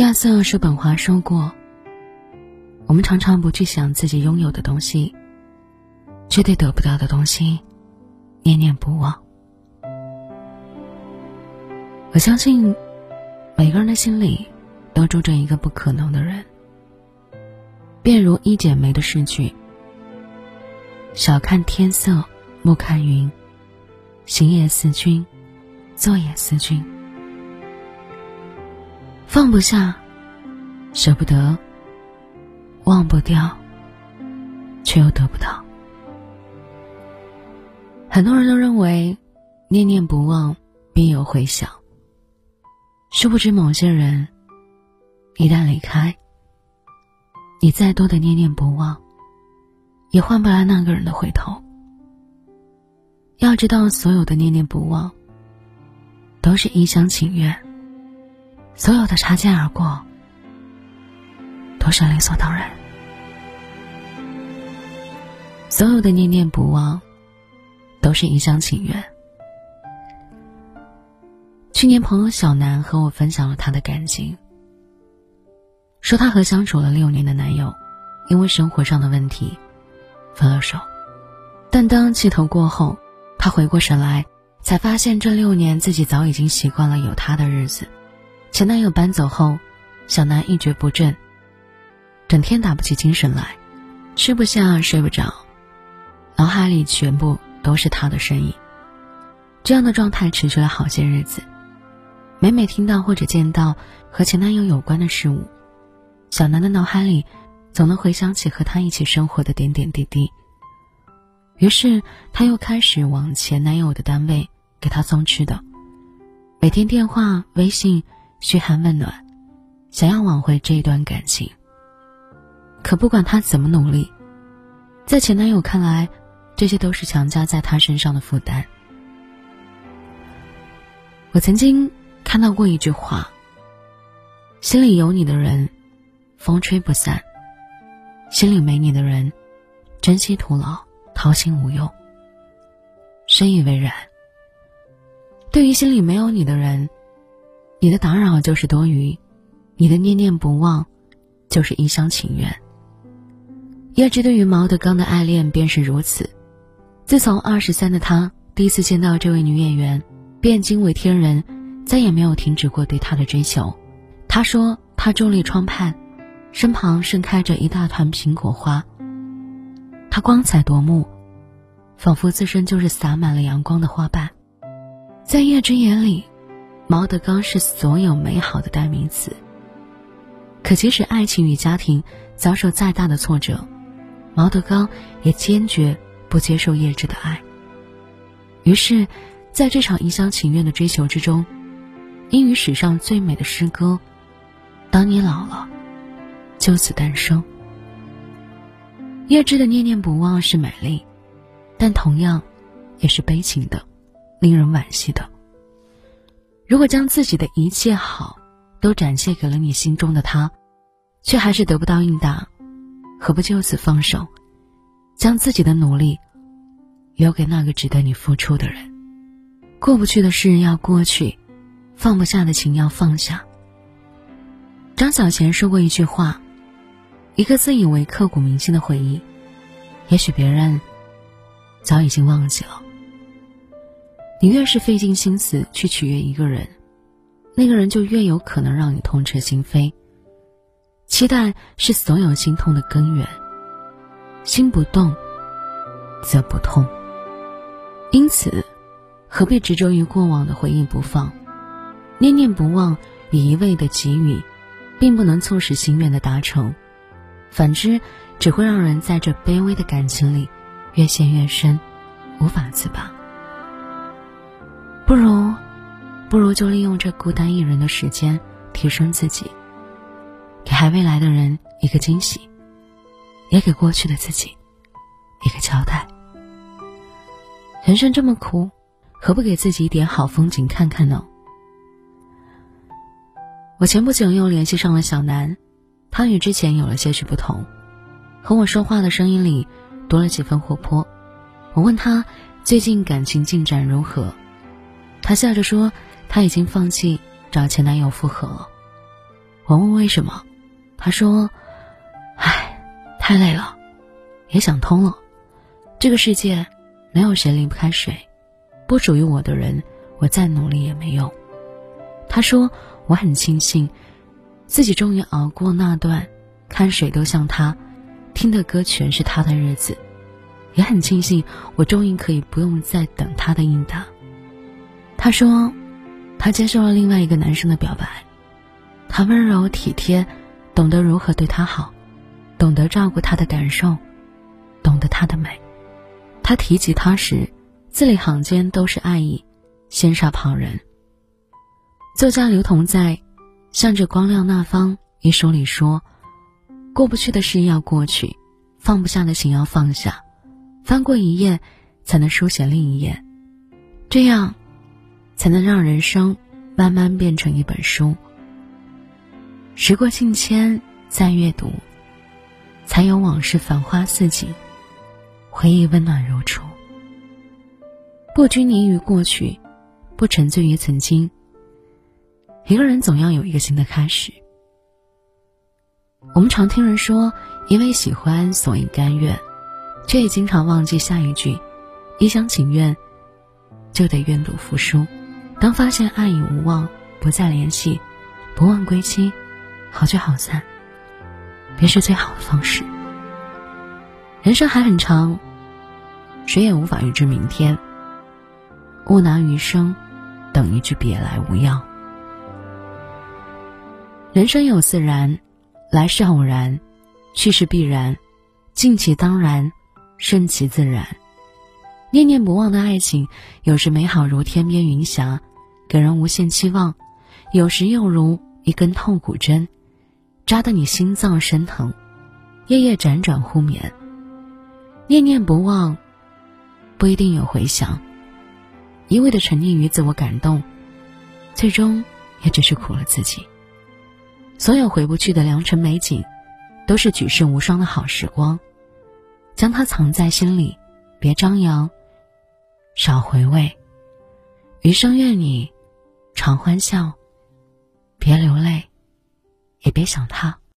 亚瑟叔本华说过：“我们常常不去想自己拥有的东西，却对得不到的东西念念不忘。”我相信，每个人的心里都住着一个不可能的人。便如一剪梅的诗句：“晓看天色，暮看云。行也思君，坐也思君。放不下，舍不得，忘不掉，却又得不到。很多人都认为，念念不忘必有回响。殊不知，某些人一旦离开，你再多的念念不忘，也换不来那个人的回头。要知道，所有的念念不忘，都是一厢情愿；所有的擦肩而过，都是理所当然；所有的念念不忘，都是一厢情愿。去年，朋友小南和我分享了他的感情。说她和相处了六年的男友，因为生活上的问题分了手。但当气头过后，她回过神来，才发现这六年自己早已经习惯了有他的日子。前男友搬走后，小南一蹶不振，整天打不起精神来，吃不下睡不着，脑海里全部都是他的身影。这样的状态持续了好些日子，每每听到或者见到和前男友有关的事物。小南的脑海里，总能回想起和他一起生活的点点滴滴。于是，他又开始往前男友的单位给他送吃的，每天电话、微信嘘寒问暖，想要挽回这一段感情。可不管他怎么努力，在前男友看来，这些都是强加在他身上的负担。我曾经看到过一句话：“心里有你的人。”风吹不散，心里没你的人，珍惜徒劳，掏心无用。深以为然。对于心里没有你的人，你的打扰就是多余，你的念念不忘，就是一厢情愿。叶芝对于毛德刚的爱恋便是如此。自从二十三的他第一次见到这位女演员，便惊为天人，再也没有停止过对她的追求。他说：“他伫立窗畔。”身旁盛开着一大团苹果花。它光彩夺目，仿佛自身就是洒满了阳光的花瓣。在叶之眼里，毛德刚是所有美好的代名词。可即使爱情与家庭遭受再大的挫折，毛德刚也坚决不接受叶芝的爱。于是，在这场一厢情愿的追求之中，英语史上最美的诗歌《当你老了》。就此诞生。叶芝的念念不忘是美丽，但同样，也是悲情的，令人惋惜的。如果将自己的一切好都展现给了你心中的他，却还是得不到应答，何不就此放手，将自己的努力留给那个值得你付出的人？过不去的事要过去，放不下的情要放下。张小娴说过一句话。一个自以为刻骨铭心的回忆，也许别人早已经忘记了。你越是费尽心思去取悦一个人，那个人就越有可能让你痛彻心扉。期待是所有心痛的根源，心不动则不痛。因此，何必执着于过往的回忆不放？念念不忘与一味的给予，并不能促使心愿的达成。反之，只会让人在这卑微的感情里越陷越深，无法自拔。不如，不如就利用这孤单一人的时间，提升自己，给还未来的人一个惊喜，也给过去的自己一个交代。人生这么苦，何不给自己一点好风景看看呢？我前不久又联系上了小南。他与之前有了些许不同，和我说话的声音里多了几分活泼。我问他最近感情进展如何，他笑着说他已经放弃找前男友复合了。我问为什么，他说：“唉，太累了，也想通了。这个世界没有谁离不开谁，不属于我的人，我再努力也没用。”他说：“我很庆幸，自己终于熬过那段看谁都像他，听的歌全是他的日子，也很庆幸我终于可以不用再等他的应答。”他说：“他接受了另外一个男生的表白。”他温柔体贴，懂得如何对他好，懂得照顾他的感受，懂得他的美。他提及他时，字里行间都是爱意，羡煞旁人。作家刘同在《向着光亮那方》一书里说：“过不去的事要过去，放不下的情要放下，翻过一页，才能书写另一页，这样，才能让人生慢慢变成一本书。”时过境迁，再阅读，才有往事繁花似锦，回忆温暖如初。不拘泥于过去，不沉醉于曾经。一个人总要有一个新的开始。我们常听人说，因为喜欢所以甘愿，却也经常忘记下一句：一厢情愿，就得愿赌服输。当发现爱已无望，不再联系，不忘归期。好聚好散，便是最好的方式。人生还很长，谁也无法预知明天。勿拿余生等一句别来无恙。人生有自然，来是偶然，去是必然，尽其当然，顺其自然。念念不忘的爱情，有时美好如天边云霞，给人无限期望；有时又如一根痛苦针。扎得你心脏生疼，夜夜辗转忽眠。念念不忘，不一定有回响。一味的沉溺于自我感动，最终也只是苦了自己。所有回不去的良辰美景，都是举世无双的好时光。将它藏在心里，别张扬，少回味。余生愿你常欢笑，别流泪。也别想他。